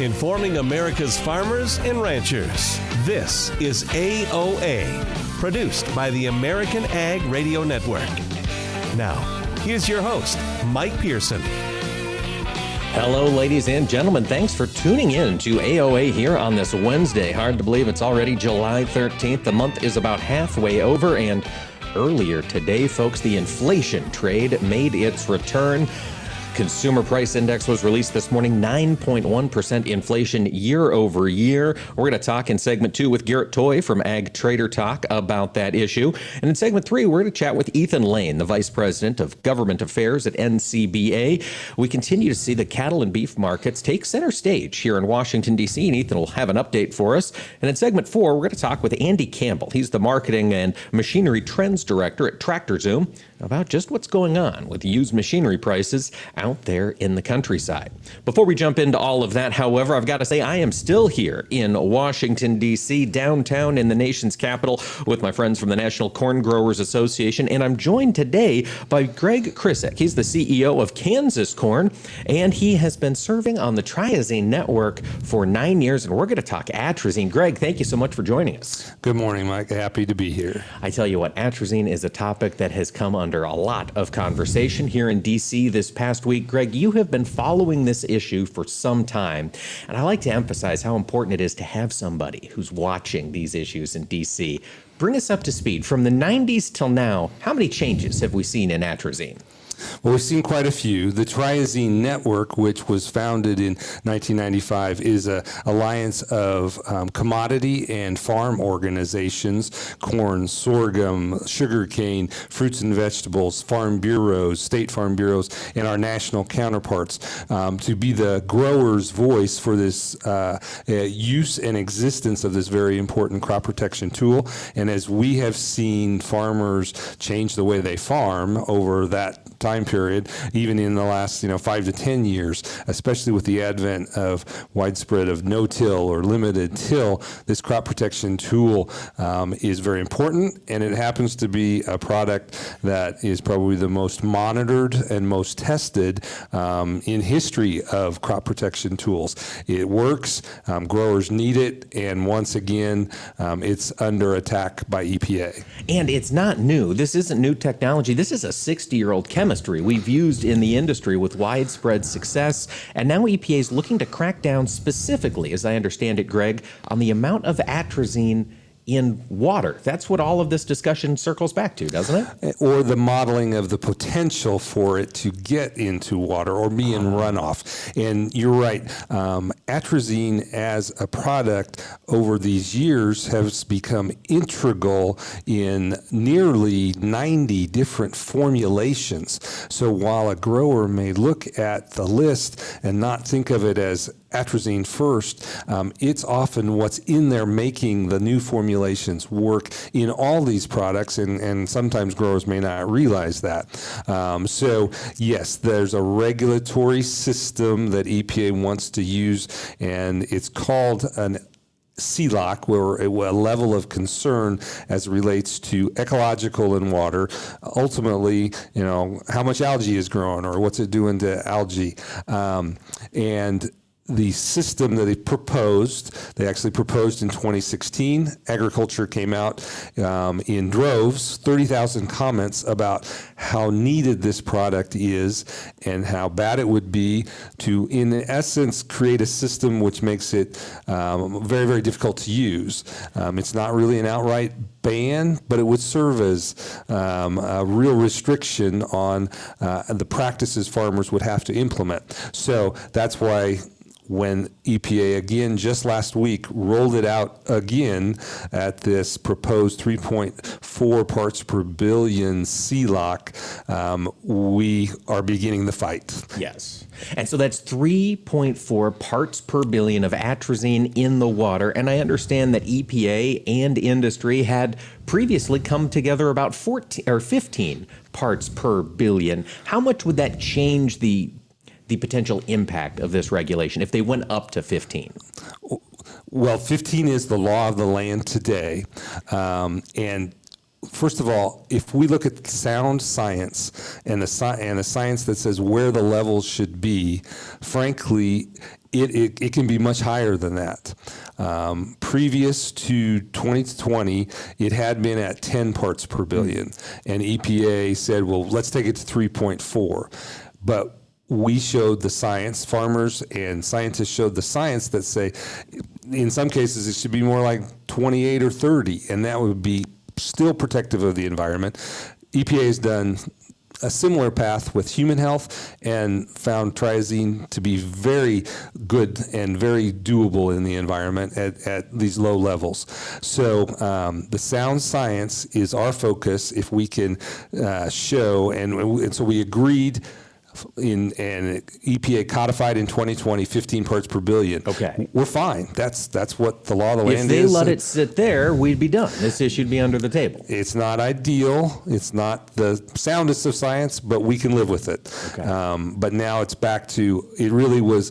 informing America's farmers and ranchers. This is AOA, produced by the American Ag Radio Network. Now, here's your host, Mike Pearson. Hello, ladies and gentlemen. Thanks for tuning in to AOA here on this Wednesday. Hard to believe it's already July 13th. The month is about halfway over, and earlier today, folks, the inflation trade made its return. Consumer Price Index was released this morning, 9.1% inflation year over year. We're going to talk in segment two with Garrett Toay from Ag Trader Talk about that issue. And in segment three, we're going to chat with Ethan Lane, the Vice President of Government Affairs at NCBA. We continue to see the cattle and beef markets take center stage here in Washington, D.C., and Ethan will have an update for us. And in segment four, we're going to talk with Andy Campbell. He's the Marketing and Machinery Trends Director at Tractor Zoom about just what's going on with used machinery prices out there in the countryside. Before we jump into all of that, however, I've got to say I am still here in Washington, D.C., downtown in the nation's capital, with my friends from the National Corn Growers Association, and I'm joined today by Greg Krissek. He's the CEO of Kansas Corn, and he has been serving on the Triazine Network for nine years, and we're going to talk atrazine. Greg, thank you so much for joining us. Good morning, Mike. Happy to be here. I tell you what, atrazine is a topic that has come under a lot of conversation here in DC this past week. Greg, you have been following this issue for some time, and I like to emphasize how important it is to have somebody who's watching these issues in DC. Bring us up to speed. From the 90s till now, how many changes have we seen in atrazine? Well, we've seen quite a few. The Triazine Network, which was founded in 1995, is an alliance of um, commodity and farm organizations corn, sorghum, sugarcane, fruits and vegetables, farm bureaus, state farm bureaus, and our national counterparts um, to be the grower's voice for this uh, uh, use and existence of this very important crop protection tool. And as we have seen farmers change the way they farm over that time period, even in the last you know five to ten years, especially with the advent of widespread of no-till or limited till, this crop protection tool um, is very important, and it happens to be a product that is probably the most monitored and most tested um, in history of crop protection tools. It works, um, growers need it, and once again, um, it's under attack by EPA. And it's not new. This isn't new technology. This is a 60-year-old chemistry. We've used in the industry with widespread success, and now EPA is looking to crack down specifically, as I understand it, Greg, on the amount of atrazine in water. That's what all of this discussion circles back to, doesn't it? Or the modeling of the potential for it to get into water or be in runoff. And you're right, um, atrazine as a product over these years has become integral in nearly 90 different formulations. So while a grower may look at the list and not think of it as atrazine first, um, it's often what's in there making the new formulations work in all these products, and, and sometimes growers may not realize that. Um, so, yes, there's a regulatory system that EPA wants to use, and it's called an CE-LOC, where a level of concern as it relates to ecological and water. Ultimately, you know, how much algae is growing or what's it doing to algae. Um, and the system that they proposed, they actually proposed in 2016. Agriculture came out um, in droves, 30,000 comments about how needed this product is and how bad it would be to, in essence, create a system which makes it um, very, very difficult to use. Um, it's not really an outright ban, but it would serve as um, a real restriction on uh, the practices farmers would have to implement. So that's why when EPA again just last week rolled it out again at this proposed 3.4 parts per billion CE-LOC, um, we are beginning the fight. Yes. And so that's 3.4 parts per billion of atrazine in the water. And I understand that EPA and industry had previously come together about 14 or 15 parts per billion. How much would that change the the potential impact of this regulation if they went up to 15? Well, 15 is the law of the land today. Um, and first of all, if we look at sound science and the and the science that says where the levels should be, frankly, it, it, it can be much higher than that. Um, previous to 2020, it had been at 10 parts per billion, and EPA said, well, let's take it to 3.4. But we showed the science, farmers and scientists showed the science that say, in some cases, it should be more like 28 or 30, and that would be still protective of the environment. EPA has done a similar path with human health and found triazine to be very good and very doable in the environment at, at these low levels. So um, the sound science is our focus if we can uh, show, and, and so we agreed in and EPA codified in 2020 15 parts per billion. Okay. We're fine. That's that's what the law of the land is. If they is. let it sit there, we'd be done. This issue'd be under the table. It's not ideal. It's not the soundest of science, but we can live with it. Okay. Um, but now it's back to it really was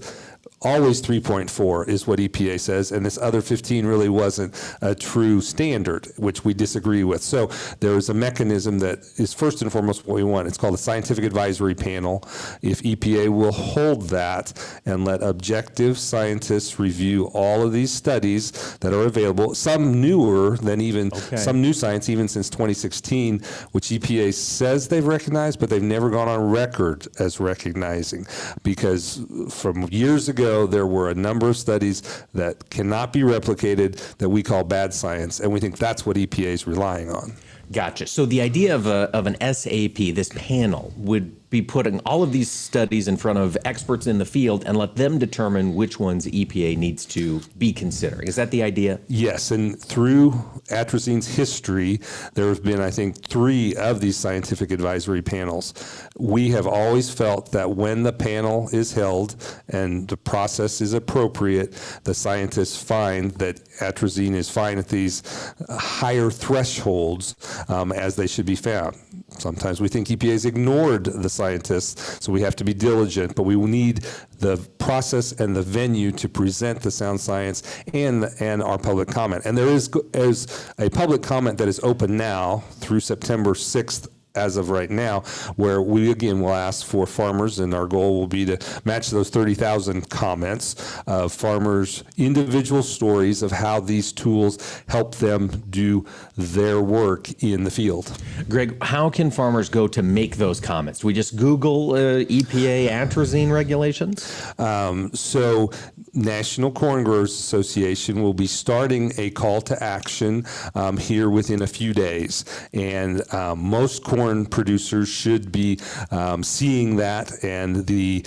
always 3.4 is what EPA says, and this other 15 really wasn't a true standard, which we disagree with. So there is a mechanism that is first and foremost what we want. It's called a scientific advisory panel. If EPA will hold that and let objective scientists review all of these studies that are available, some newer than even Okay. some new science, even since 2016, which EPA says they've recognized, but they've never gone on record as recognizing. Because from years ago, there were a number of studies that cannot be replicated that we call bad science, and we think that's what EPA is relying on. Gotcha. So the idea of, a, of an SAP, this panel, would be putting all of these studies in front of experts in the field and let them determine which ones EPA needs to be considering. Is that the idea? Yes, and through atrazine's history, there have been, I think, three of these scientific advisory panels. We have always felt that when the panel is held and the process is appropriate, the scientists find that atrazine is fine at these higher thresholds um, as they should be found. Sometimes we think EPA has ignored the scientists, so we have to be diligent, but we need the process and the venue to present the sound science and, and our public comment. And there is, is a public comment that is open now through September 6th as of right now, where we again will ask for farmers, and our goal will be to match those 30,000 comments of farmers' individual stories of how these tools help them do their work in the field. Greg, how can farmers go to make those comments? Do we just Google uh, EPA atrazine regulations? Um, so, National Corn Growers Association will be starting a call to action um, here within a few days, and um, most corn producers should be um, seeing that and the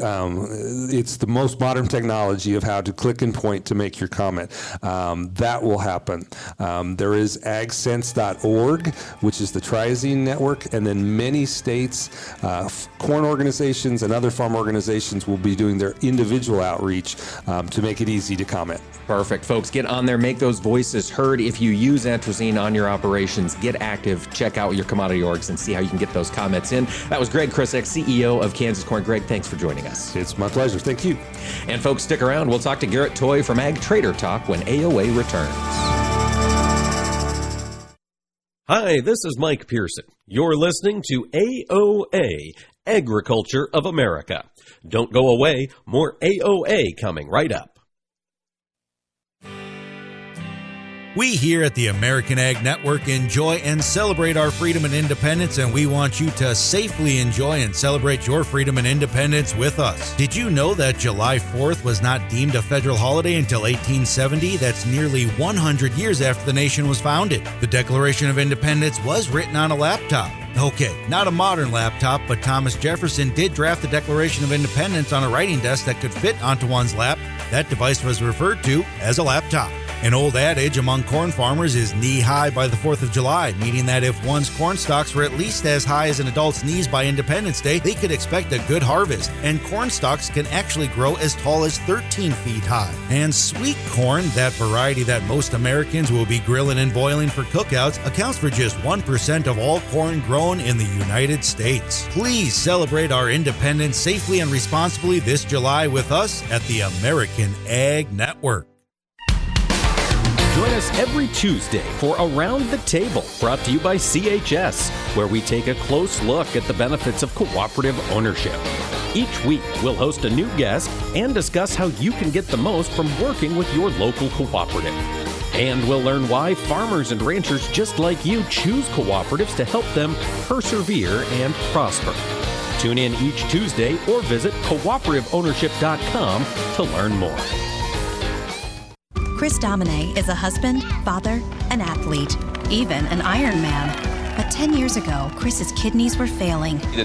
um, it's the most modern technology of how to click and point to make your comment. Um, that will happen. Um, there is agsense.org, which is the triazine network, and then many states, uh, corn organizations, and other farm organizations will be doing their individual outreach um, to make it easy to comment. Perfect. Folks, get on there, make those voices heard. If you use atrazine on your operations, get active, check out your commodity orgs, and see how you can get those comments in. That was Greg Krissek, CEO of Kansas Corn. Greg, thanks for joining us. It's my pleasure. Thank you. And folks, stick around. We'll talk to Garrett Toay from Ag Trader Talk when AOA returns. Hi, this is Mike Pearson. You're listening to AOA, Agriculture of America. Don't go away, more AOA coming right up. We here at the American Ag Network enjoy and celebrate our freedom and independence, and we want you to safely enjoy and celebrate your freedom and independence with us. Did you know that July 4th was not deemed a federal holiday until 1870? That's nearly 100 years after the nation was founded. The Declaration of Independence was written on a laptop. Okay, not a modern laptop, but Thomas Jefferson did draft the Declaration of Independence on a writing desk that could fit onto one's lap. That device was referred to as a laptop. An old adage among corn farmers is knee high by the 4th of July, meaning that if one's corn stalks were at least as high as an adult's knees by Independence Day, they could expect a good harvest. And corn stalks can actually grow as tall as 13 feet high. And sweet corn, that variety that most Americans will be grilling and boiling for cookouts, accounts for just 1% of all corn grown in the United States. Please celebrate our independence safely and responsibly this July with us at the American Ag Network. Join us every Tuesday for Around the Table, brought to you by CHS, where we take a close look at the benefits of cooperative ownership. Each week, we'll host a new guest and discuss how you can get the most from working with your local cooperative. And we'll learn why farmers and ranchers just like you choose cooperatives to help them persevere and prosper. Tune in each Tuesday or visit cooperativeownership.com to learn more. Chris Domine is a husband, father, an athlete, even an Ironman. But 10 years ago, Chris's kidneys were failing. The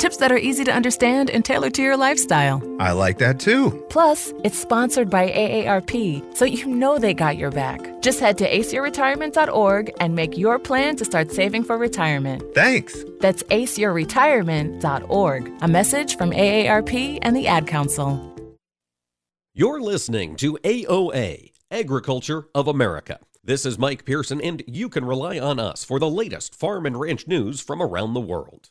Tips that are easy to understand and tailored to your lifestyle. I like that too. Plus, it's sponsored by AARP, so you know they got your back. Just head to aceyourretirement.org and make your plan to start saving for retirement. Thanks. That's aceyourretirement.org. A message from AARP and the Ad Council. You're listening to AOA, Agriculture of America. This is Mike Pearson, and you can rely on us for the latest farm and ranch news from around the world.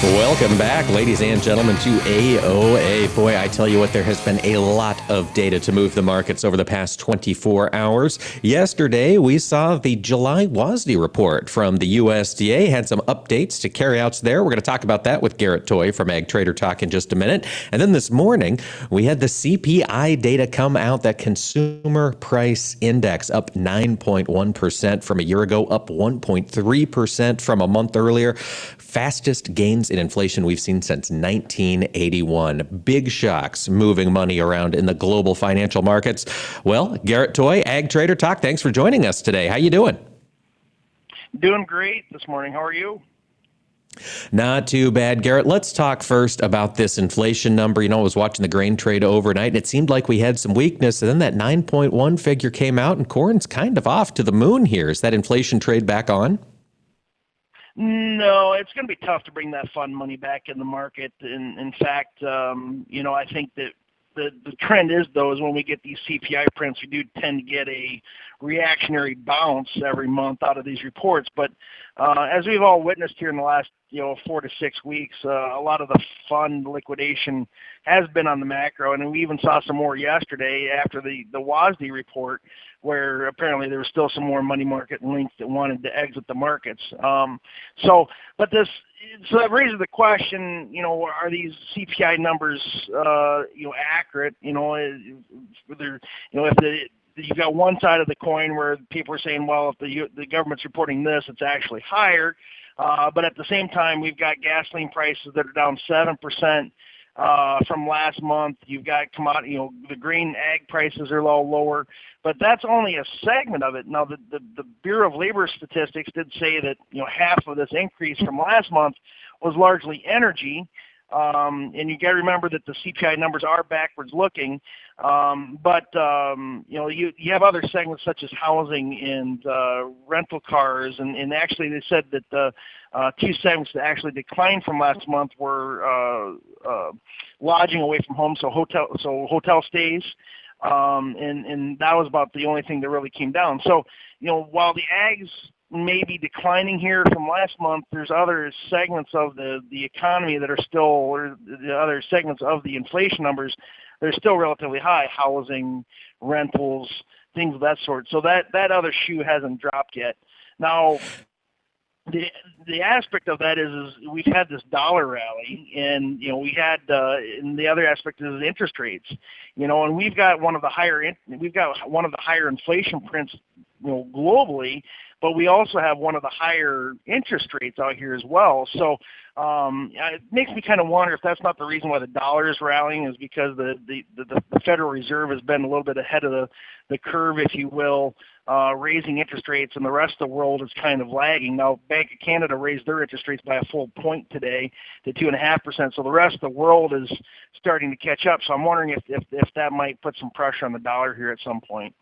Welcome back, ladies and gentlemen, to AOA. Boy, I tell you what, there has been a lot of data to move the markets over the past 24 hours. Yesterday, we saw the July WASDE report from the USDA, had some updates to carryouts there. We're going to talk about that with Garrett Toay from Ag Trader Talk in just a minute. And then this morning, we had the CPI data come out, that consumer price index up 9.1% from a year ago, up 1.3% from a month earlier fastest gains in inflation we've seen since 1981. Big shocks moving money around in the global financial markets. Well, Garrett Toay, Ag Trader Talk, thanks for joining us today. How you doing? Doing great this morning. How are you? Not too bad, Garrett. Let's talk first about this inflation number. You know, I was watching the grain trade overnight, and it seemed like we had some weakness. And then that 9.1 figure came out, and corn's kind of off to the moon here. Is that inflation trade back on? No, it's going to be tough to bring that fund money back in the market. In, in fact, um, you know, I think that the, the trend is though is when we get these CPI prints, we do tend to get a reactionary bounce every month out of these reports. But uh, as we've all witnessed here in the last you know four to six weeks, uh, a lot of the fund liquidation has been on the macro, and we even saw some more yesterday after the the WASDE report where apparently there was still some more money market links that wanted to exit the markets. Um, so, but this, so that raises the question, you know, are these CPI numbers, uh, you know, accurate? You know, they're, you know, if the you've got one side of the coin where people are saying, well, if the the government's reporting this, it's actually higher. Uh, but at the same time, we've got gasoline prices that are down seven percent from last month. You've got commodity, you know, the green ag prices are a little lower, but that's only a segment of it. Now, the, the, the Bureau of Labor Statistics did say that, you know, half of this increase from last month was largely energy. Um, and you got to remember that the CPI numbers are backwards looking. Um, but um, you know, you you have other segments such as housing and uh, rental cars, and, and actually they said that the uh, two segments that actually declined from last month were uh, uh, lodging away from home, so hotel so hotel stays, um, and and that was about the only thing that really came down. So you know, while the ags may be declining here from last month, there's other segments of the, the economy that are still, or the other segments of the inflation numbers, they're still relatively high. Housing, rentals, things of that sort. So that, that other shoe hasn't dropped yet. Now, the the aspect of that is, is we've had this dollar rally, and you know we had, uh, and the other aspect is interest rates, you know, and we've got one of the higher in, we've got one of the higher inflation prints, you know, globally, but we also have one of the higher interest rates out here as well. So um, it makes me kind of wonder if that's not the reason why the dollar is rallying, is because the the, the, the Federal Reserve has been a little bit ahead of the, the curve, if you will, uh, raising interest rates, and the rest of the world is kind of lagging. Now, Bank of Canada raised their interest rates by a full point today to two and a half percent, so the rest of the world is starting to catch up. So I'm wondering if, if if that might put some pressure on the dollar here at some point.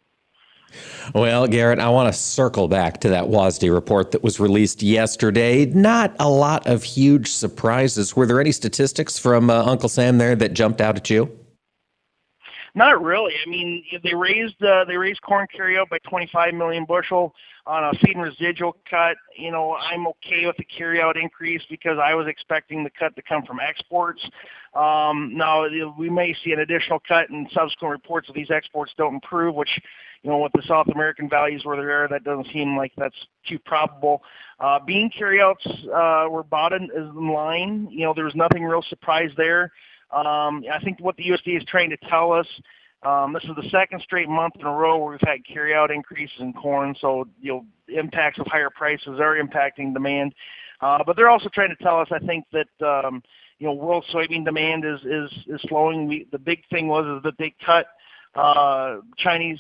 Well, Garrett, I want to circle back to that WASDE report that was released yesterday. Not a lot of huge surprises. Were there any statistics from uh, Uncle Sam there that jumped out at you? Not really. I mean, they raised uh, they raised corn carryout by 25 million bushel on a feed and residual cut. You know, I'm okay with the carryout increase because I was expecting the cut to come from exports. Um, now we may see an additional cut in subsequent reports if these exports don't improve, which you know, with the South American values where they are, that doesn't seem like that's too probable. Uh, bean carryouts uh, were bought in, in line. You know, there was nothing real surprise there. Um, I think what the USDA is trying to tell us, um, this is the second straight month in a row where we've had carryout increases in corn. So, you know, impacts of higher prices are impacting demand. Uh, but they're also trying to tell us, I think, that um, you know, world soybean demand is is is slowing. We, the big thing was is that they cut uh, Chinese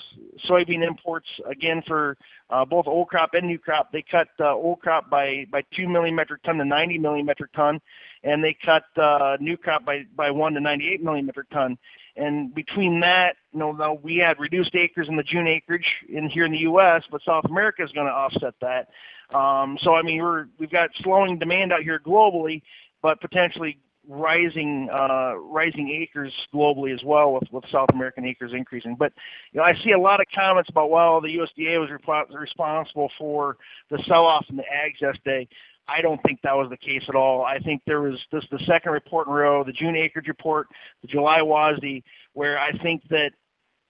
soybean imports again for uh, both old crop and new crop. They cut uh, old crop by by two million metric ton to 90 million metric ton, and they cut uh, new crop by by one to 98 million metric ton. And between that, you know, now we had reduced acres in the June acreage in here in the U.S., but South America is going to offset that. Um, so I mean, we're we've got slowing demand out here globally, but potentially rising uh, rising acres globally as well, with, with South American acres increasing. But you know, I see a lot of comments about well, the USDA was re- responsible for the sell-off in the ags yesterday. I don't think that was the case at all. I think there was this the second report in a row, the June acreage report, the July WASDE, where I think that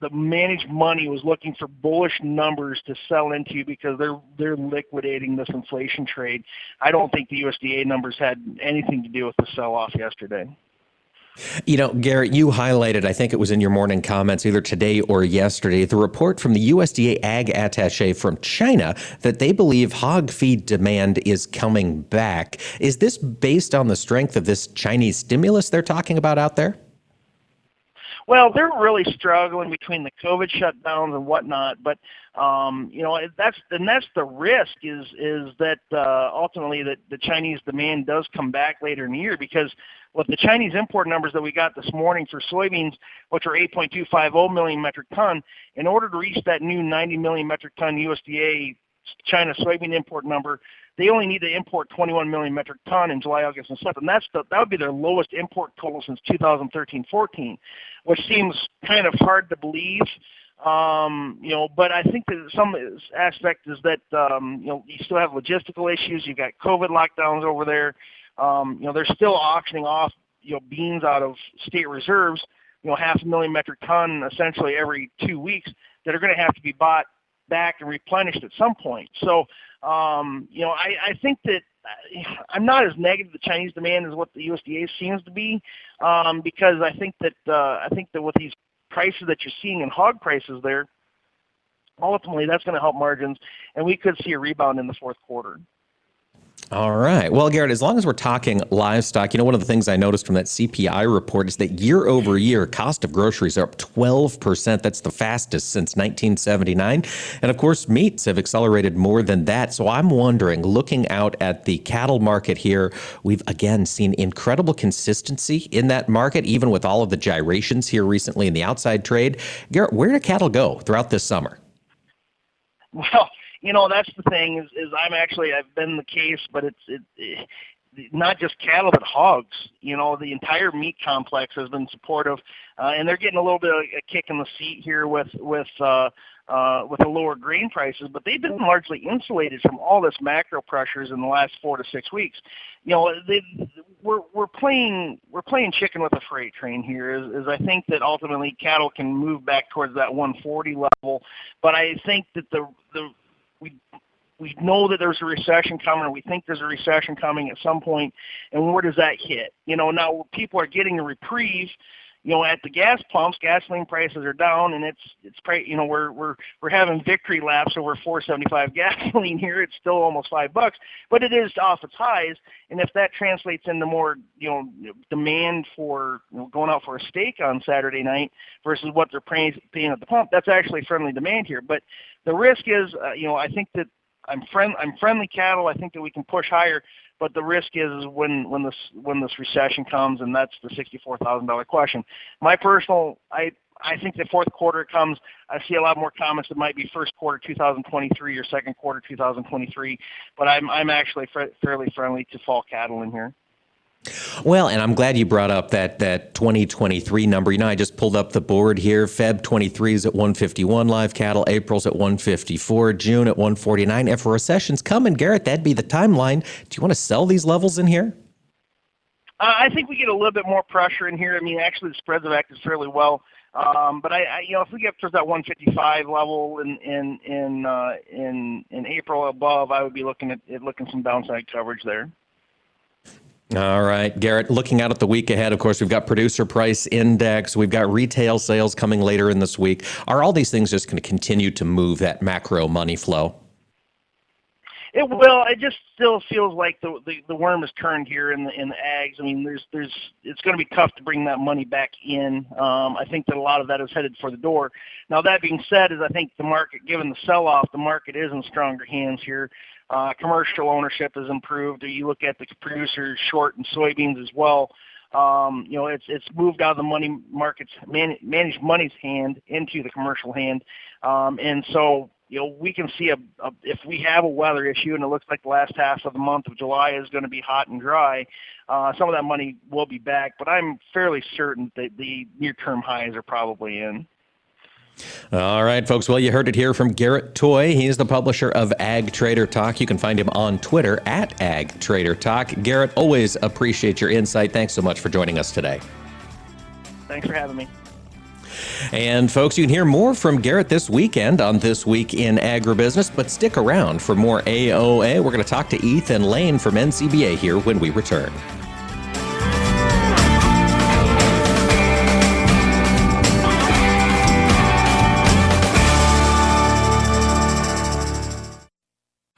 the managed money was looking for bullish numbers to sell into because they're they're liquidating this inflation trade. I don't think the USDA numbers had anything to do with the sell off yesterday. You know, Garrett, you highlighted, I think it was in your morning comments either today or yesterday, the report from the USDA Ag Attache from China that they believe hog feed demand is coming back. Is this based on the strength of this Chinese stimulus they're talking about out there? Well, they're really struggling between the COVID shutdowns and whatnot, but um, you know that's and that's the risk is is that uh, ultimately that the Chinese demand does come back later in the year because with the Chinese import numbers that we got this morning for soybeans, which are 8.250 million metric ton, in order to reach that new 90 million metric ton USDA China soybean import number, they only need to import 21 million metric ton in July, August, and September. And that's the, that would be their lowest import total since 2013-14, which seems kind of hard to believe. Um, you know, but I think that some aspect is that um, you know you still have logistical issues. You've got COVID lockdowns over there. Um, you know, they're still auctioning off you know beans out of state reserves. You know, half a million metric ton essentially every two weeks that are going to have to be bought back and replenished at some point. So, um, you know, I, I think that uh, I'm not as negative the Chinese demand as what the USDA seems to be, um, because I think that uh, I think that with these prices that you're seeing in hog prices there, ultimately that's going to help margins, and we could see a rebound in the fourth quarter. All right. Well, Garrett, as long as we're talking livestock, you know, one of the things I noticed from that CPI report is that year over year, cost of groceries are up 12%. That's the fastest since 1979. And of course, meats have accelerated more than that. So I'm wondering, looking out at the cattle market here, we've again seen incredible consistency in that market, even with all of the gyrations here recently in the outside trade. Garrett, where do cattle go throughout this summer? Well, you know that's the thing is, is I'm actually I've been the case, but it's it, it not just cattle but hogs. You know, the entire meat complex has been supportive, uh, and they're getting a little bit of a kick in the seat here with with uh, uh, with the lower grain prices, but they've been largely insulated from all this macro pressures in the last four to six weeks. You know, they, we're we're playing we're playing chicken with a freight train here. Is, is I think that ultimately cattle can move back towards that 140 level, but I think that the the we we know that there's a recession coming, or we think there's a recession coming at some point, and where does that hit? You know, now people are getting a reprieve you know, at the gas pumps, gasoline prices are down, and it's it's you know we're we're we're having victory laps over 4.75 gasoline here. It's still almost five bucks, but it is off its highs. And if that translates into more you know demand for you know, going out for a steak on Saturday night versus what they're paying paying at the pump, that's actually friendly demand here. But the risk is, uh, you know, I think that I'm friend I'm friendly cattle. I think that we can push higher. But the risk is, when when this when this recession comes, and that's the sixty-four thousand dollar question. My personal, I I think the fourth quarter comes. I see a lot more comments that might be first quarter 2023 or second quarter 2023, but I'm I'm actually fairly friendly to fall cattle in here. Well, and I'm glad you brought up that that 2023 number. You know, I just pulled up the board here. Feb 23 is at 151 live cattle. April's at 154. June at 149. If a recession's coming, Garrett, that'd be the timeline. Do you want to sell these levels in here? Uh, I think we get a little bit more pressure in here. I mean, actually, the spreads have acted fairly well. Um, but I, I, you know, if we get up towards that 155 level in in in uh, in in April above, I would be looking at, at looking some downside coverage there. All right, Garrett, looking out at the week ahead, of course, we've got producer price index, we've got retail sales coming later in this week. Are all these things just going to continue to move that macro money flow? It will. It just still feels like the, the the worm is turned here in the in the ags. I mean, there's there's it's going to be tough to bring that money back in. Um, I think that a lot of that is headed for the door. Now that being said, is I think the market, given the sell off, the market is in stronger hands here. Uh, commercial ownership has improved. You look at the producers short in soybeans as well. Um, you know, it's it's moved out of the money markets, man, managed money's hand into the commercial hand, um, and so you know we can see a, a if we have a weather issue and it looks like the last half of the month of July is going to be hot and dry, uh, some of that money will be back. But I'm fairly certain that the near-term highs are probably in. All right, folks. Well, you heard it here from Garrett Toay. He's the publisher of Ag Trader Talk. You can find him on Twitter at Ag Trader Talk. Garrett, always appreciate your insight. Thanks so much for joining us today. Thanks for having me. And folks, you can hear more from Garrett this weekend on This Week in Agribusiness, but stick around for more AOA. We're going to talk to Ethan Lane from NCBA here when we return.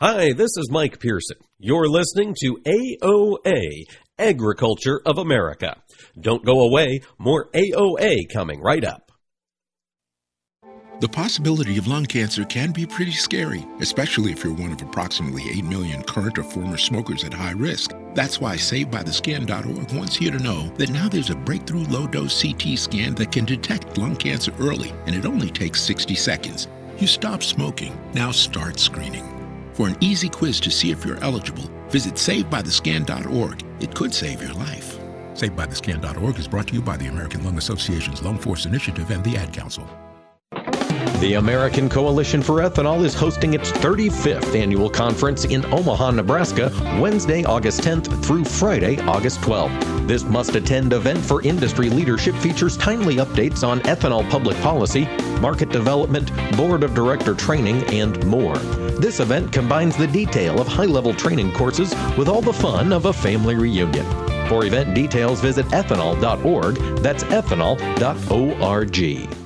Hi, this is Mike Pearson. You're listening to AOA, Agriculture of America. Don't go away, more AOA coming right up. The possibility of lung cancer can be pretty scary, especially if you're one of approximately 8 million current or former smokers at high risk. That's why SaveByTheScan.org wants you to know that now there's a breakthrough low dose CT scan that can detect lung cancer early, and it only takes 60 seconds. You stop smoking, now start screening. For an easy quiz to see if you're eligible, visit SaveByTheScan.org. It could save your life. SaveByTheScan.org is brought to you by the American Lung Association's Lung Force Initiative and the Ad Council. The American Coalition for Ethanol is hosting its 35th annual conference in Omaha, Nebraska, Wednesday, August 10th through Friday, August 12th. This must attend event for industry leadership features timely updates on ethanol public policy, market development, board of director training, and more. This event combines the detail of high level training courses with all the fun of a family reunion. For event details, visit ethanol.org. That's ethanol.org.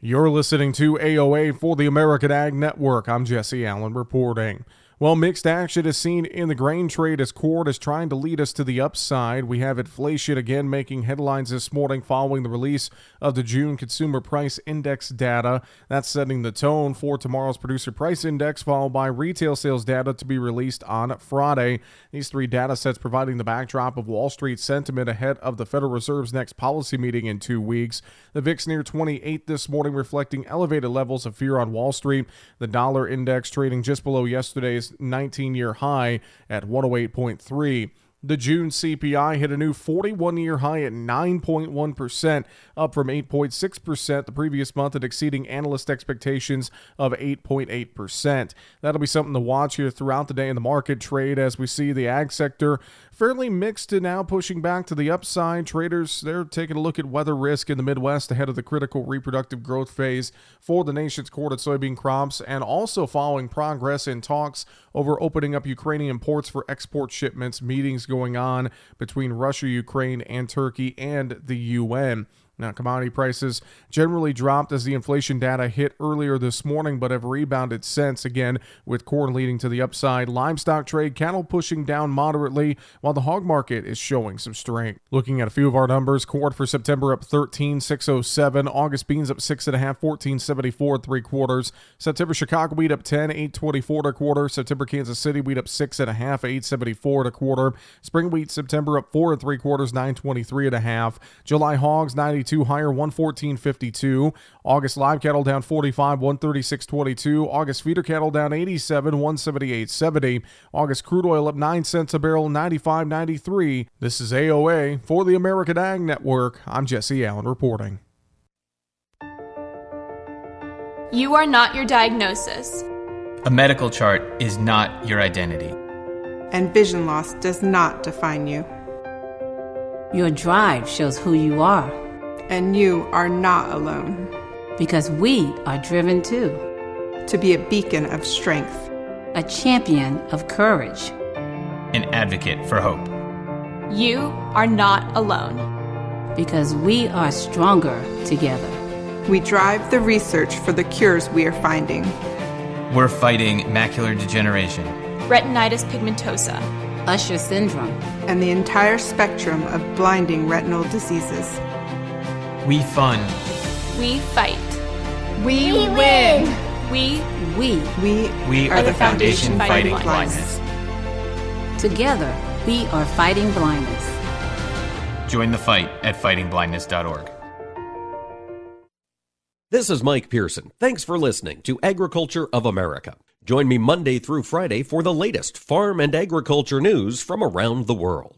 You're listening to AOA for the American Ag Network. I'm Jesse Allen reporting. Well, mixed action is seen in the grain trade as Quart is trying to lead us to the upside. We have inflation again making headlines this morning following the release of the June Consumer Price Index data. That's setting the tone for tomorrow's Producer Price Index, followed by retail sales data to be released on Friday. These three data sets providing the backdrop of Wall Street sentiment ahead of the Federal Reserve's next policy meeting in two weeks. The VIX near 28 this morning, reflecting elevated levels of fear on Wall Street. The dollar index trading just below yesterday's today's 19 year high at 108.3. The June CPI hit a new 41 year high at 9.1%, up from 8.6% the previous month and exceeding analyst expectations of 8.8%. That'll be something to watch here throughout the day in the market trade as we see the ag sector fairly mixed and now pushing back to the upside. Traders, they're taking a look at weather risk in the Midwest ahead of the critical reproductive growth phase for the nation's and soybean crops, and also following progress in talks over opening up Ukrainian ports for export shipments, meetings going on between Russia, Ukraine, and Turkey and the UN. Now, commodity prices generally dropped as the inflation data hit earlier this morning, but have rebounded since, again, with corn leading to the upside. Livestock trade, cattle pushing down moderately, while the hog market is showing some strength. Looking at a few of our numbers, corn for September up 13,607. August beans up 6.5, 1474 three quarters. September Chicago wheat up 10, 824 to quarter. September Kansas City wheat up 6.5, 874 to quarter. Spring wheat September up 4 and 3 quarters, 923 and a half. July hogs 92 higher 114.52. August live cattle down 45 136.22. August feeder cattle down 87 178.70. August crude oil up 9 cents a barrel 95.93. This is AOA for the American Ag Network. I'm Jesse Allen reporting. You are not your diagnosis. A medical chart is not your identity. And vision loss does not define you. Your drive shows who you are. And you are not alone. Because we are driven too. To be a beacon of strength, a champion of courage, an advocate for hope. You are not alone. Because we are stronger together. We drive the research for the cures we are finding. We're fighting macular degeneration, retinitis pigmentosa, Usher syndrome, and the entire spectrum of blinding retinal diseases. We fund. We fight. We, we win. We we we we are, are the foundation, foundation fighting, fighting blindness. blindness. Together, we are fighting blindness. Join the fight at fightingblindness.org. This is Mike Pearson. Thanks for listening to Agriculture of America. Join me Monday through Friday for the latest farm and agriculture news from around the world.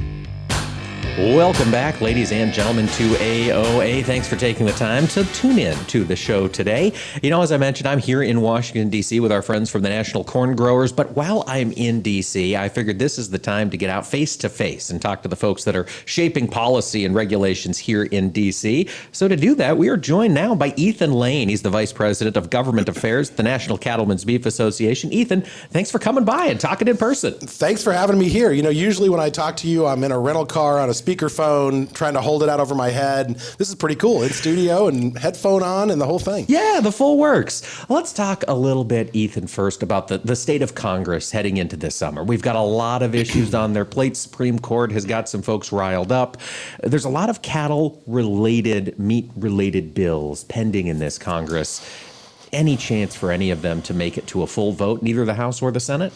Welcome back, ladies and gentlemen, to AOA. Thanks for taking the time to tune in to the show today. You know, as I mentioned, I'm here in Washington, D.C. with our friends from the National Corn Growers. But while I'm in D.C., I figured this is the time to get out face to face and talk to the folks that are shaping policy and regulations here in D.C. So to do that, we are joined now by Ethan Lane. He's the Vice President of Government Affairs at the National Cattlemen's Beef Association. Ethan, thanks for coming by and talking in person. Thanks for having me here. You know, usually when I talk to you, I'm in a rental car on a speakerphone trying to hold it out over my head. This is pretty cool. In studio and headphone on and the whole thing. Yeah, the full works. Let's talk a little bit, Ethan, first about the, the state of Congress heading into this summer. We've got a lot of issues on their plate. Supreme Court has got some folks riled up. There's a lot of cattle related, meat related bills pending in this Congress any chance for any of them to make it to a full vote, neither the House or the Senate?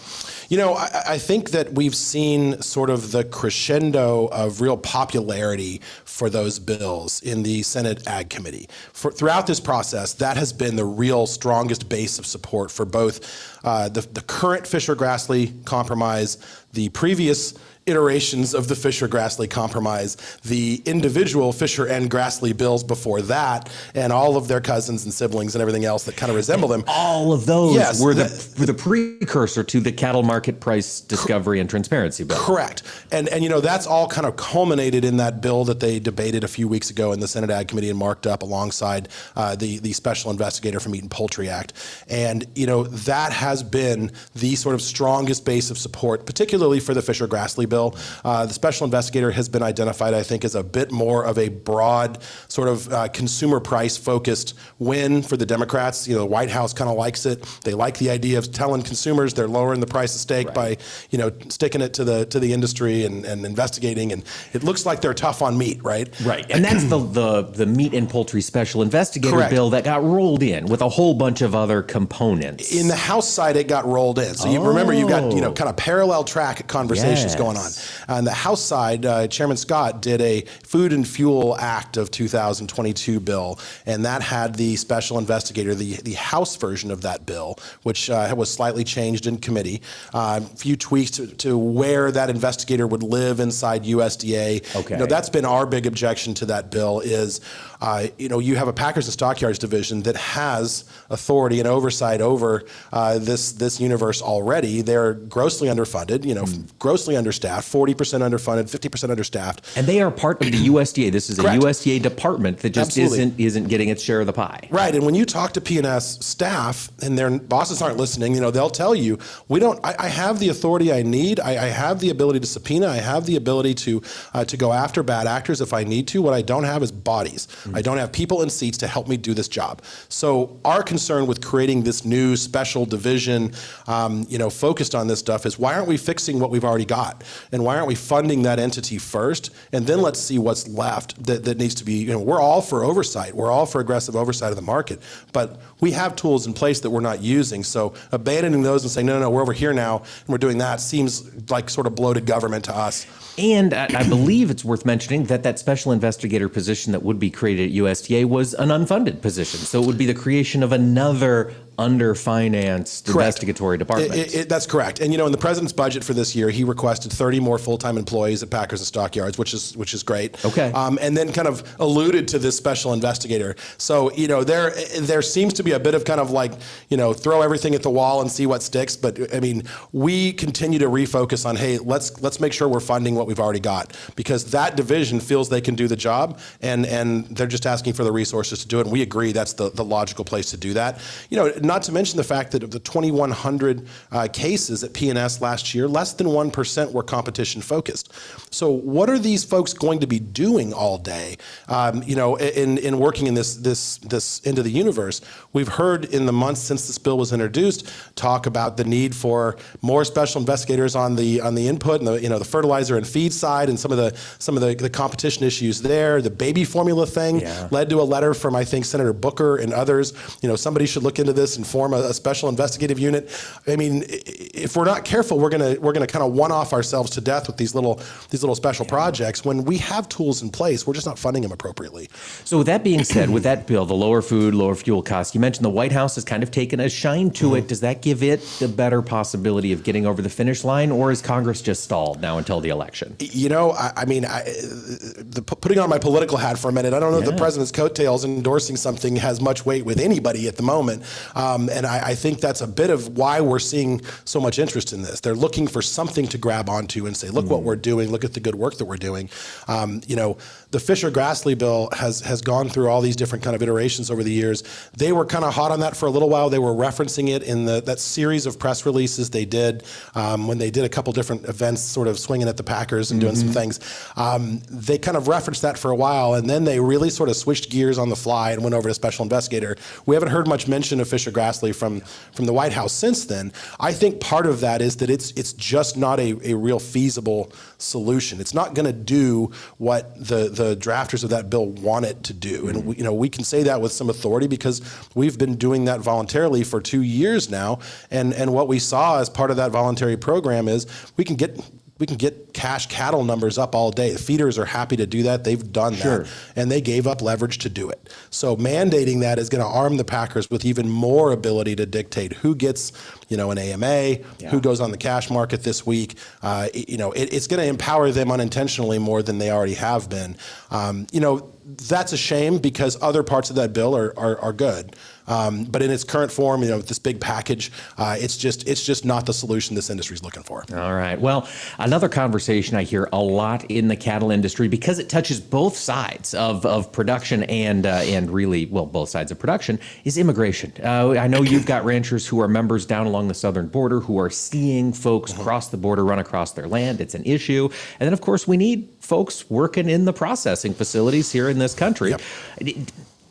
You know, I, I, think that we've seen sort of the crescendo of real popularity for those bills in the Senate Ag Committee. For, throughout this process, that has been the real strongest base of support for both uh, the, the current Fischer Grassley compromise, the previous iterations of the Fischer Grassley compromise, the individual Fischer and Grassley bills before that, and all of their cousins and siblings and everything else that kind of resemble them. All of those yes, were, the, the, were the precursor to the cattle market price discovery and transparency bill. Correct. And, and, you know, that's all kind of culminated in that bill that they debated a few weeks ago in the Senate Ag Committee and marked up alongside uh, the, the Special Investigator for Meat and Poultry Act. And, you know, that has been the sort of strongest base of support, particularly for the Fischer Grassley bill bill. Uh, the special investigator has been identified, I think, as a bit more of a broad, sort of uh, consumer price focused win for the Democrats. You know, the White House kind of likes it. They like the idea of telling consumers they're lowering the price of steak by, you know, sticking it to the to the industry and, and investigating. And it looks like they're tough on meat, right? Right. And that's the, the, the meat and poultry special investigator Correct. bill that got rolled in with a whole bunch of other components. In the House side, it got rolled in. So you remember, you've got you know Oh. kind of parallel track conversations Yes. going on. On the House side, uh, Chairman Scott did a Food and Fuel Act of 2022 bill, and that had the special investigator, the the House version of that bill, which uh, was slightly changed in committee. Uh, a few tweaks to, to where that investigator would live inside USDA. Okay. You know, that's been our big objection to that bill is, uh, you know, you have a Packers and Stockyards division that has authority and oversight over uh, this this universe already. They're grossly underfunded, you know, Hmm. grossly understaffed, 40% underfunded, 50% understaffed. and they are part of the USDA. This is Correct. a USDA department that just Absolutely. isn't isn't getting its share of the pie. Right, and when you talk to P&S staff and their bosses aren't listening, you know they'll tell you, "We don't. I, I have the authority I need. I, I have the ability to subpoena. I have the ability to uh, to go after bad actors if I need to. What I don't have is bodies. I don't have people in seats to help me do this job. So our concern with creating this new special division, um, you know, focused on this stuff is why aren't we fixing what we've already got, and why aren't we funding that entity first, and then let's see what's left that, that needs to be. You know, we're all for oversight. We're all for aggressive oversight of the market, but we have tools in place that we're not using. So abandoning those and saying no, no, no, we're over here now and we're doing that seems like sort of bloated government to us. And I, I believe it's worth mentioning that that special investigator position that would be created at USDA was an unfunded position. So it would be the creation of another underfinanced investigatory department. It- it- it- that's correct. And you know, in the president's budget for this year, he requested 30 more full-time employees at Packers and Stockyards, which is which is great. Okay. Um, and then kind of alluded to this special investigator. So you know, there there seems to be a bit of kind of like you know, throw everything at the wall and see what sticks. But I mean, we continue to refocus on hey, let's let's make sure we're funding what we've already got because that division feels they can do the job, and and they're just asking for the resources to do it. And we agree that's the the logical place to do that. You know, not to mention the fact that of the 2,100 uh, cases at P&S last year, less than 1% were competition focused. So, what are these folks going to be doing all day? Um, you know, in, in working in this, this, this into the universe, we've heard in the months since this bill was introduced talk about the need for more special investigators on the on the input and the you know the fertilizer and feed side and some of the some of the, the competition issues there. The baby formula thing led to a letter from I think Senator Booker and others. You know, somebody should look into this and form a, a special investigative unit. I mean, if we're not careful, we're gonna we're gonna kind of one off ourselves to death with these little these little special projects when we have tools in place. We're just not funding them appropriately. So, with that being said, with that bill, the lower food, lower fuel costs, you mentioned the White House has kind of taken a shine to Mm-hmm. it. Does that give it the better possibility of getting over the finish line, or is Congress just stalled now until the election? You know, I, I mean, I, the, putting on my political hat for a minute, I don't know if the president's coattails endorsing something has much weight with anybody at the moment. Um, and I, I think that's a bit of why we're seeing so much interest in this. They're looking for something to grab onto and say, look what we're doing, look at the good work that we're doing. Um, you know, the Fischer Grassley bill has, has gone through all these different kind of iterations over the years. They were kind of hot on that for a little while. They were referencing it in the, that series of press releases they did um, when they did a couple different events, sort of swinging at the Packers and doing some things. Um, they kind of referenced that for a while, and then they really sort of switched gears on the fly and went over to special investigator. We haven't heard much mention of Fischer Grassley from from the White House since then. I think part of that is that it's it's just not a, a real feasible solution. It's not going to do what the the drafters of that bill want it to do, and we, you know we can say that with some authority because we've been doing that voluntarily for two years now, and and what we saw as part of that voluntary program is we can get we can get cash cattle numbers up all day. The feeders are happy to do that. They've done Sure. that. And they gave up leverage to do it. So mandating that is going to arm the Packers with even more ability to dictate who gets, you know, an AMA, who goes on the cash market this week. Uh, you know, it, it's going to empower them unintentionally more than they already have been. Um, you know, that's a shame because other parts of that bill are, are, are good. Um, but in its current form, you know, this big package, uh, it's just it's just not the solution this industry is looking for. All right. Well, another conversation I hear a lot in the cattle industry because it touches both sides of, of production and uh, and really well both sides of production is immigration. Uh, I know you've got ranchers who are members down along the southern border who are seeing folks Mm-hmm. cross the border, run across their land. It's an issue, and then of course we need folks working in the processing facilities here in this country.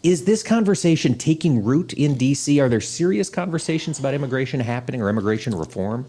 Is this conversation taking root in DC? Are there serious conversations about immigration happening or immigration reform?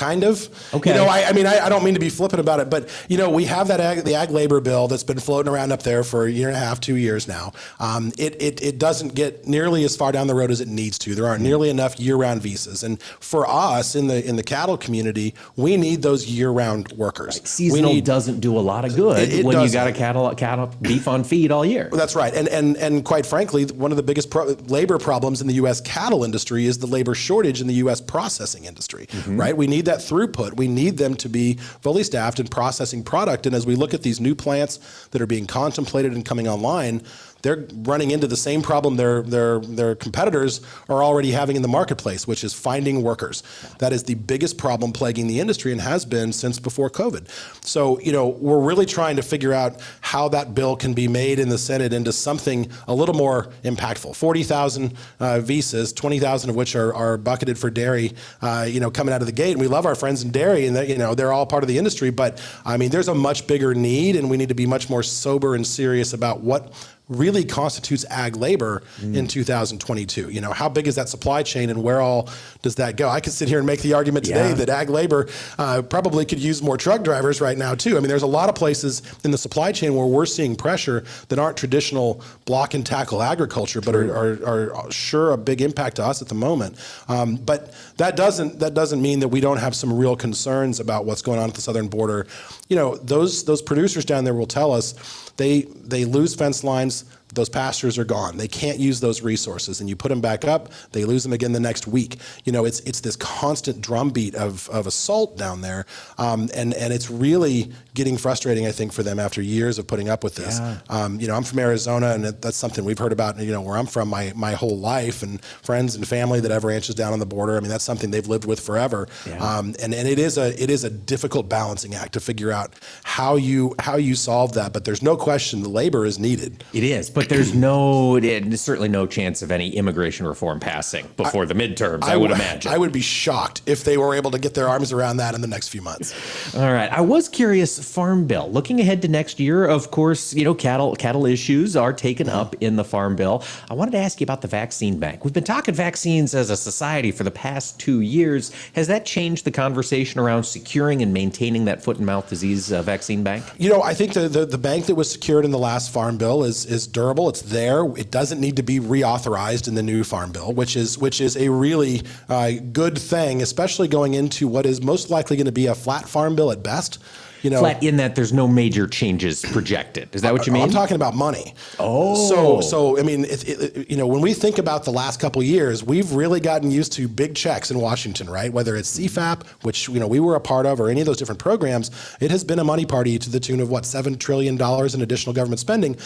Kind of. Okay. You know, I, I mean, I, I don't mean to be flippant about it, but you know, we have that ag, the ag labor bill that's been floating around up there for a year and a half, two years now. Um, it, it it doesn't get nearly as far down the road as it needs to. There aren't nearly enough year-round visas, and for us in the in the cattle community, we need those year-round workers. Seasonal we need, doesn't do a lot of good It- it when you doesn't. got a cattle cattle beef on feed all year. That's right, and and and quite frankly, one of the biggest pro- labor problems in the U.S. cattle industry is the labor shortage in the U.S. processing industry. Right, we need that throughput. We need them to be fully staffed and processing product. And as we look at these new plants that are being contemplated and coming online. They're running into the same problem their, their, their competitors are already having in the marketplace, which is finding workers. That is the biggest problem plaguing the industry and has been since before COVID. So, you know, we're really trying to figure out how that bill can be made in the Senate into something a little more impactful. 40,000 uh, visas, 20,000 of which are, are bucketed for dairy, uh, you know, coming out of the gate. And we love our friends in dairy and, that, you know, they're all part of the industry. But, I mean, there's a much bigger need and we need to be much more sober and serious about what really constitutes ag labor in 2022. You know, how big is that supply chain and where all does that go? I could sit here and make the argument today Yeah. that ag labor uh, probably could use more truck drivers right now too. I mean, there's a lot of places in the supply chain where we're seeing pressure that aren't traditional block and tackle agriculture, but are, are, are sure a big impact to us at the moment. Um, but that doesn't that doesn't mean that we don't have some real concerns about what's going on at the southern border. You know, those those producers down there will tell us they they lose fence lines those pastures are gone. They can't use those resources, and you put them back up, they lose them again the next week. You know, it's it's this constant drumbeat of, of assault down there, um, and and it's really getting frustrating, I think, for them after years of putting up with this. Yeah. Um, you know, I'm from Arizona, and that's something we've heard about. You know, where I'm from, my my whole life, and friends and family that have ranches down on the border. I mean, that's something they've lived with forever. Yeah. Um, and and it is a it is a difficult balancing act to figure out how you how you solve that. But there's no question the labor is needed. It is, but there's no, there's certainly no chance of any immigration reform passing before the midterms. I, would w- imagine. I would be shocked if they were able to get their arms around that in the next few months. All right. I was curious, Farm Bill. Looking ahead to next year, of course, you know, cattle cattle issues are taken up in the Farm Bill. I wanted to ask you about the vaccine bank. We've been talking vaccines as a society for the past two years. Has that changed the conversation around securing and maintaining that foot and mouth disease uh, vaccine bank? You know, I think the, the, the bank that was secured in the last farm bill is is durable. It's there. It doesn't need to be reauthorized in the new farm bill, which is which is a really uh, good thing, especially going into what is most likely going to be a flat farm bill at best. You know, Flat in that there's no major changes projected. Is that what you mean? I'm talking about money. Oh. So, so I mean, it, it, you know, when we think about the last couple of years, we've really gotten used to big checks in Washington, right? Whether it's CFAP, which you know we were a part of, or any of those different programs, it has been a money party to the tune of what seven trillion dollars in additional government spending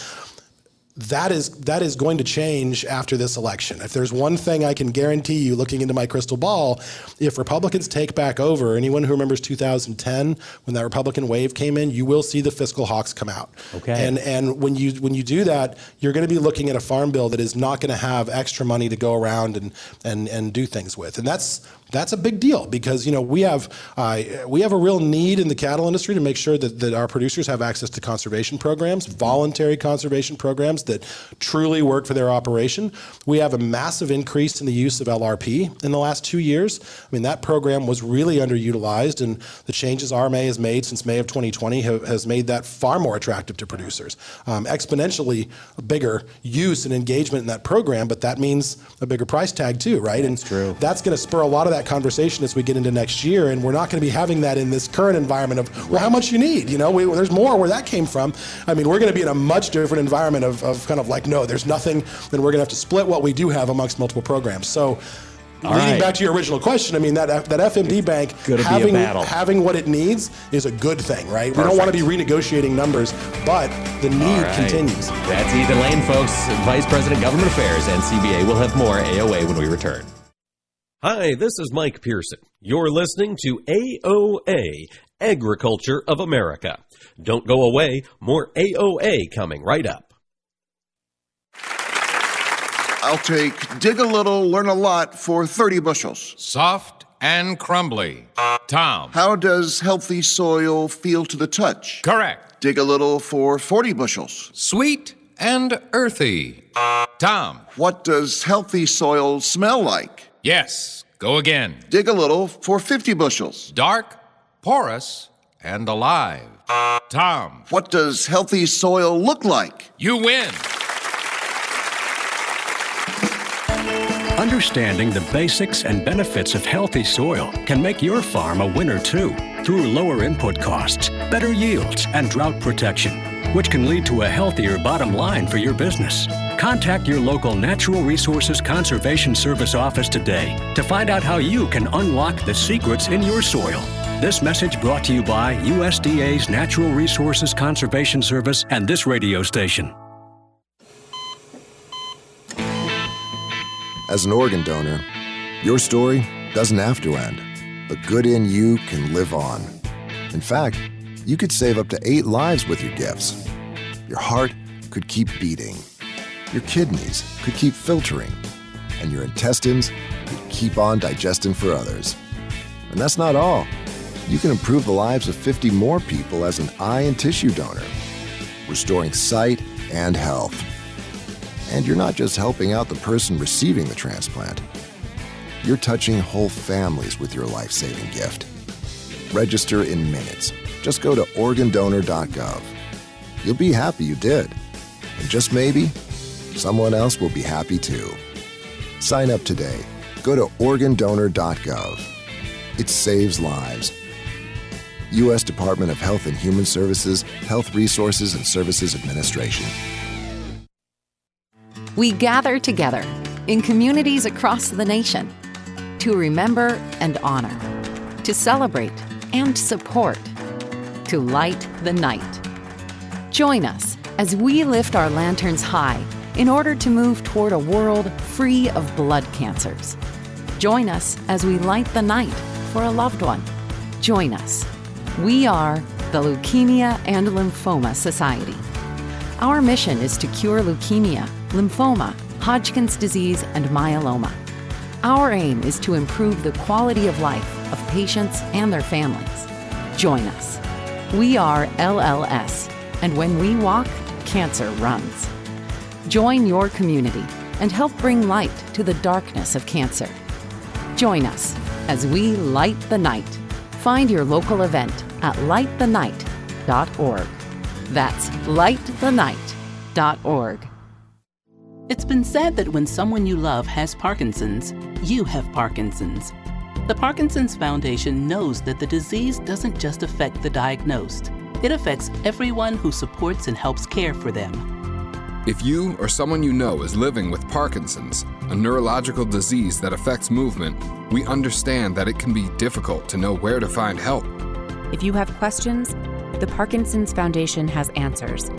that is that is going to change after this election. If there's one thing I can guarantee you, looking into my crystal ball, if Republicans take back over, anyone who remembers 2010 when that Republican wave came in, you will see the fiscal hawks come out. Okay. And and when you when you do that, you're going to be looking at a farm bill that is not going to have extra money to go around and and and do things with, and that's that's a big deal because you know we have uh, we have a real need in the cattle industry to make sure that, that our producers have access to conservation programs, voluntary conservation programs that truly work for their operation. We have a massive increase in the use of LRP in the last two years. I mean that program was really underutilized, and the changes RMA has made since May of 2020 have, has made that far more attractive to producers. Um, exponentially bigger use and engagement in that program, but that means a bigger price tag too, right? That's and true. That's going to spur a lot of that conversation as we get into next year, and we're not going to be having that in this current environment of well, how much you need. You know, we, there's more where that came from. I mean, we're going to be in a much different environment of, of kind of like no, there's nothing. Then we're going to have to split what we do have amongst multiple programs. So All leading right. back to your original question, I mean that that FMD bank be a having having what it needs is a good thing, right? We don't want to be renegotiating numbers, but the need right. continues. That's Ethan Lane, folks, Vice President Government Affairs NCBA. We'll have more AOA when we return. Hi, this is Mike Pearson. You're listening to AOA, Agriculture of America. Don't go away, more AOA coming right up. I'll take dig a little, learn a lot for 30 bushels. Soft and crumbly. Tom. How does healthy soil feel to the touch? Correct. Dig a little for 40 bushels. Sweet and earthy. Tom. What does healthy soil smell like? Yes. Go again. Dig a little for 50 bushels. Dark, porous, and alive. Tom. What does healthy soil look like? You win. Understanding the basics and benefits of healthy soil can make your farm a winner too, through lower input costs, better yields, and drought protection, which can lead to a healthier bottom line for your business. Contact your local Natural Resources Conservation Service office today to find out how you can unlock the secrets in your soil. This message brought to you by USDA's Natural Resources Conservation Service and this radio station. As an organ donor, your story doesn't have to end. The good in you can live on. In fact, you could save up to eight lives with your gifts. Your heart could keep beating. Your kidneys could keep filtering. And your intestines could keep on digesting for others. And that's not all. You can improve the lives of 50 more people as an eye and tissue donor, restoring sight and health. And you're not just helping out the person receiving the transplant, you're touching whole families with your life saving gift. Register in minutes. Just go to organdonor.gov. You'll be happy you did. And just maybe, someone else will be happy too. Sign up today. Go to organdonor.gov. It saves lives. U.S. Department of Health and Human Services, Health Resources and Services Administration. We gather together in communities across the nation to remember and honor, to celebrate and support, to light the night. Join us as we lift our lanterns high in order to move toward a world free of blood cancers. Join us as we light the night for a loved one. Join us. We are the Leukemia and Lymphoma Society. Our mission is to cure leukemia, lymphoma, Hodgkin's disease, and myeloma. Our aim is to improve the quality of life of patients and their families. Join us. We are LLS, and when we walk, cancer runs. Join your community and help bring light to the darkness of cancer. Join us as we light the night. Find your local event at lightthenight.org. That's lightthenight.org. It's been said that when someone you love has Parkinson's, you have Parkinson's. The Parkinson's Foundation knows that the disease doesn't just affect the diagnosed, it affects everyone who supports and helps care for them. If you or someone you know is living with Parkinson's, a neurological disease that affects movement, we understand that it can be difficult to know where to find help. If you have questions, the Parkinson's Foundation has answers.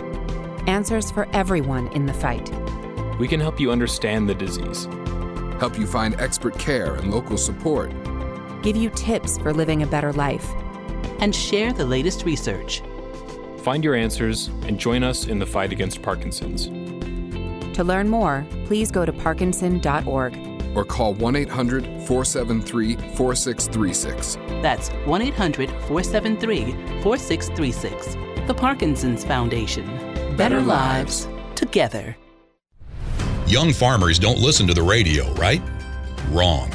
Answers for everyone in the fight. We can help you understand the disease, help you find expert care and local support, give you tips for living a better life, and share the latest research. Find your answers and join us in the fight against Parkinson's. To learn more, please go to parkinson.org or call 1 800 473 4636. That's 1 800 473 4636. The Parkinson's Foundation. Better, Better lives, together. Young farmers don't listen to the radio, right? Wrong.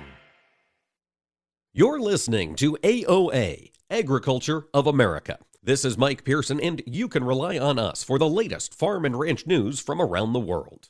You're listening to AOA, Agriculture of America. This is Mike Pearson, and you can rely on us for the latest farm and ranch news from around the world.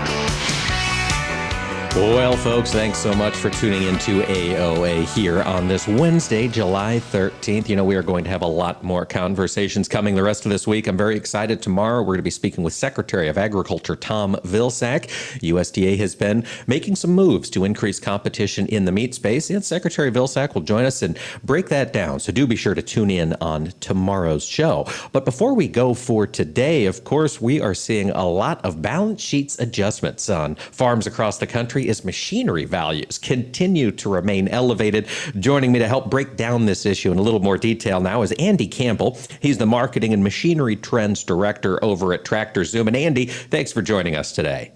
Well, folks, thanks so much for tuning into AOA here on this Wednesday, July 13th. You know, we are going to have a lot more conversations coming the rest of this week. I'm very excited. Tomorrow, we're going to be speaking with Secretary of Agriculture Tom Vilsack. USDA has been making some moves to increase competition in the meat space, and Secretary Vilsack will join us and break that down. So do be sure to tune in on tomorrow's show. But before we go for today, of course, we are seeing a lot of balance sheets adjustments on farms across the country as machinery values continue to remain elevated. Joining me to help break down this issue in a little more detail now is Andy Campbell. He's the Marketing and Machinery Trends Director over at Tractor Zoom. And Andy, thanks for joining us today.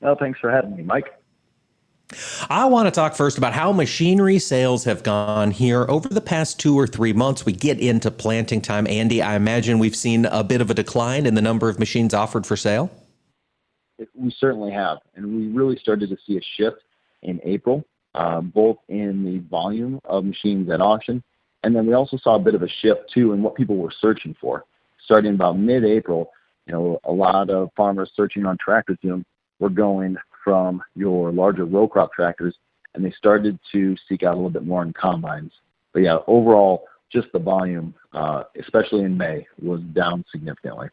Well, thanks for having me, Mike. I want to talk first about how machinery sales have gone here over the past two or three months. We get into planting time. Andy, I imagine we've seen a bit of a decline in the number of machines offered for sale we certainly have, and we really started to see a shift in April, uh, both in the volume of machines at auction, and then we also saw a bit of a shift too in what people were searching for. Starting about mid-April, you know, a lot of farmers searching on Tractor Zoom were going from your larger row crop tractors, and they started to seek out a little bit more in combines. But yeah, overall, just the volume, uh, especially in May, was down significantly.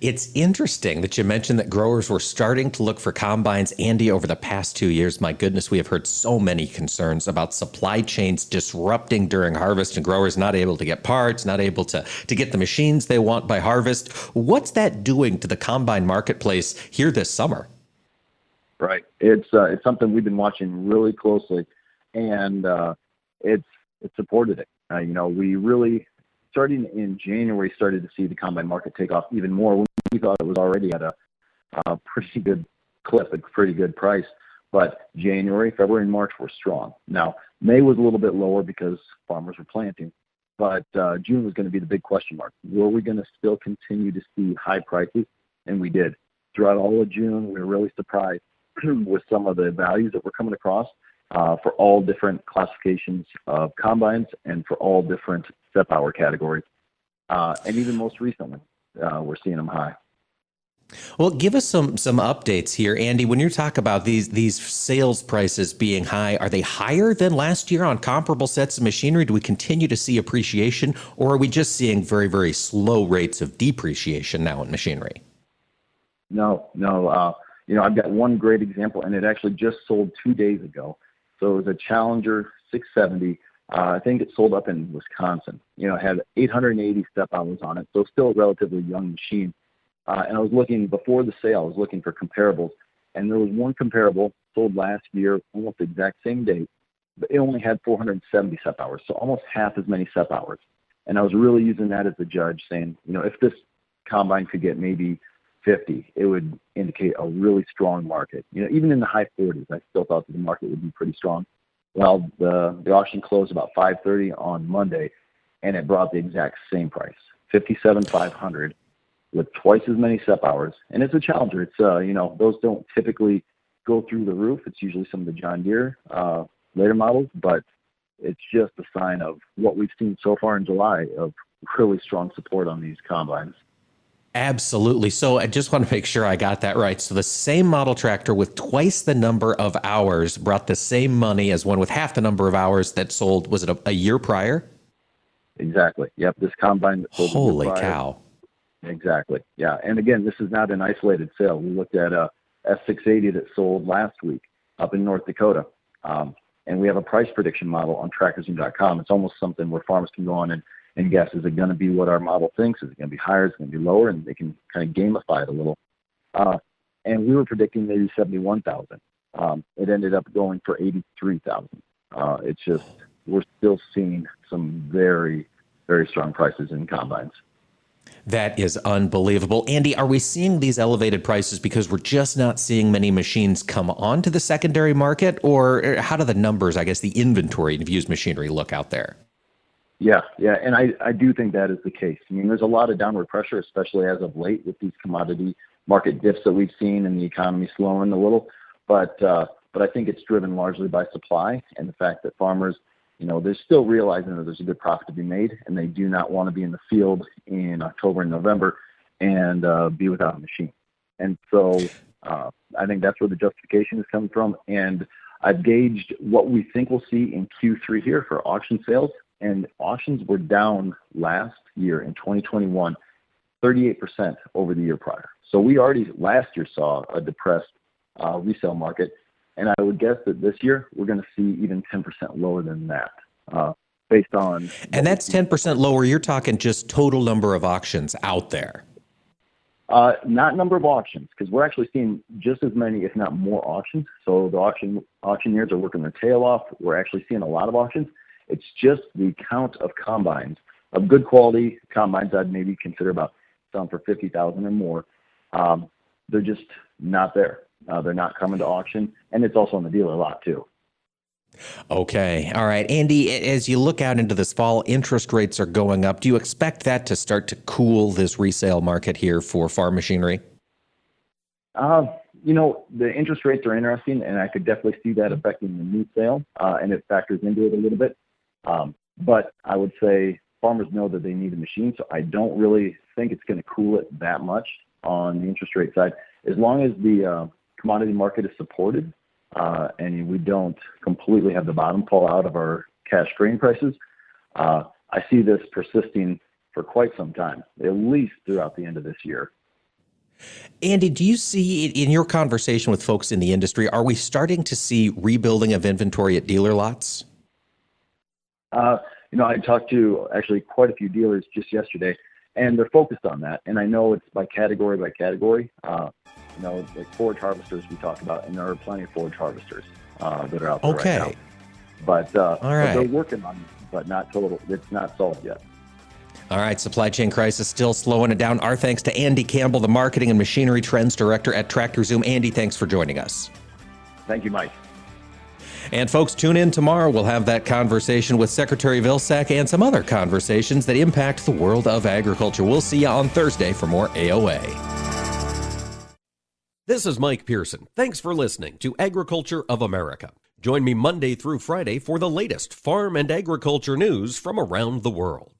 It's interesting that you mentioned that growers were starting to look for combines. Andy, over the past two years, my goodness, we have heard so many concerns about supply chains disrupting during harvest and growers not able to get parts, not able to, to get the machines they want by harvest. What's that doing to the combine marketplace here this summer? Right. It's uh, it's something we've been watching really closely, and uh, it's it supported it. Uh, you know, we really starting in January, started to see the combine market take off even more. We thought it was already at a, a pretty good clip, a pretty good price. But January, February, and March were strong. Now, May was a little bit lower because farmers were planting, but uh, June was going to be the big question mark. Were we going to still continue to see high prices? And we did. Throughout all of June, we were really surprised with some of the values that were coming across for all different classifications of combines and for all different sep hour categories. Uh, and even most recently, uh, we're seeing them high. Well, give us some some updates here, Andy. When you talk about these these sales prices being high, are they higher than last year on comparable sets of machinery? Do we continue to see appreciation, or are we just seeing very very slow rates of depreciation now in machinery? No, no. Uh, you know, I've got one great example, and it actually just sold two days ago. So it was a Challenger 670. Uh, I think it sold up in Wisconsin. You know, it had 880 sep hours on it, so still a relatively young machine. Uh, and I was looking before the sale. I was looking for comparables, and there was one comparable sold last year, almost the exact same date, but it only had 470 sep hours, so almost half as many sep hours. And I was really using that as a judge, saying, you know, if this combine could get maybe 50, it would indicate a really strong market. You know, even in the high 40s, I still thought that the market would be pretty strong. Well, the the auction closed about 5:30 on Monday, and it brought the exact same price, 57,500, with twice as many sep hours. And it's a challenger. It's uh, you know, those don't typically go through the roof. It's usually some of the John Deere uh, later models, but it's just a sign of what we've seen so far in July of really strong support on these combines. Absolutely. So I just want to make sure I got that right. So the same model tractor with twice the number of hours brought the same money as one with half the number of hours that sold, was it a, a year prior? exactly. Yep, this combine. That sold Holy cow! Exactly. Yeah, and again, this is not an isolated sale. We looked at a S680 that sold last week up in North Dakota, um, and we have a price prediction model on TractorZoom.com. It's almost something where farmers can go on and, and guess: is it going to be what our model thinks? Is it going to be higher? Is it going to be lower? And they can kind of gamify it a little. Uh, and we were predicting maybe 71,000. Um, it ended up going for 83,000. Uh, it's just we're still seeing some very, very strong prices in combines. That is unbelievable. Andy, are we seeing these elevated prices because we're just not seeing many machines come onto the secondary market? Or how do the numbers, I guess, the inventory of used machinery look out there? Yeah, yeah, and I, I do think that is the case. I mean, there's a lot of downward pressure, especially as of late with these commodity market dips that we've seen and the economy slowing a little. But uh, but I think it's driven largely by supply and the fact that farmers you know, they're still realizing that there's a good profit to be made, and they do not want to be in the field in October and November and uh, be without a machine. And so uh, I think that's where the justification is coming from. And I've gauged what we think we'll see in Q3 here for auction sales, and auctions were down last year in 2021, 38% over the year prior. So we already last year saw a depressed uh, resale market and I would guess that this year we're going to see even 10% lower than that, uh, based on. And that's 10% lower. You're talking just total number of auctions out there. Uh, not number of auctions, because we're actually seeing just as many, if not more, auctions. So the auction auctioneers are working their tail off. We're actually seeing a lot of auctions. It's just the count of combines of good quality combines. I'd maybe consider about selling for fifty thousand or more. Um, they're just not there. Uh, they're not coming to auction, and it's also on the dealer lot too. Okay. All right. Andy, as you look out into this fall, interest rates are going up. Do you expect that to start to cool this resale market here for farm machinery? Uh, you know, the interest rates are interesting, and I could definitely see that affecting the new sale, uh, and it factors into it a little bit. Um, but I would say farmers know that they need a machine, so I don't really think it's going to cool it that much on the interest rate side. As long as the uh, commodity market is supported uh, and we don't completely have the bottom fall out of our cash grain prices, uh, I see this persisting for quite some time, at least throughout the end of this year. Andy, do you see in your conversation with folks in the industry, are we starting to see rebuilding of inventory at dealer lots? Uh, you know, I talked to actually quite a few dealers just yesterday, and they're focused on that. And I know it's by category by category. Uh, you know, like forage harvesters we talked about, and there are plenty of forage harvesters uh, that are out there okay. right now. But, uh, All right. but they're working on it, but not total. It's not solved yet. All right, supply chain crisis still slowing it down. Our thanks to Andy Campbell, the Marketing and Machinery Trends Director at Tractor Zoom. Andy, thanks for joining us. Thank you, Mike. And folks, tune in tomorrow. We'll have that conversation with Secretary Vilsack and some other conversations that impact the world of agriculture. We'll see you on Thursday for more AOA. This is Mike Pearson. Thanks for listening to Agriculture of America. Join me Monday through Friday for the latest farm and agriculture news from around the world.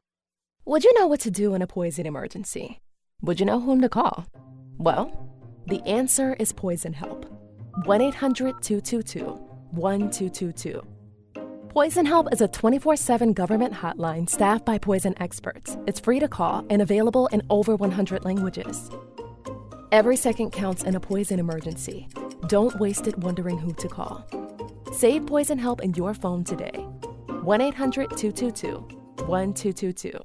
Would you know what to do in a poison emergency? Would you know whom to call? Well, the answer is Poison Help. 1 800 222 1222. Poison Help is a 24 7 government hotline staffed by poison experts. It's free to call and available in over 100 languages. Every second counts in a poison emergency. Don't waste it wondering who to call. Save Poison Help in your phone today. 1 800 222 1222.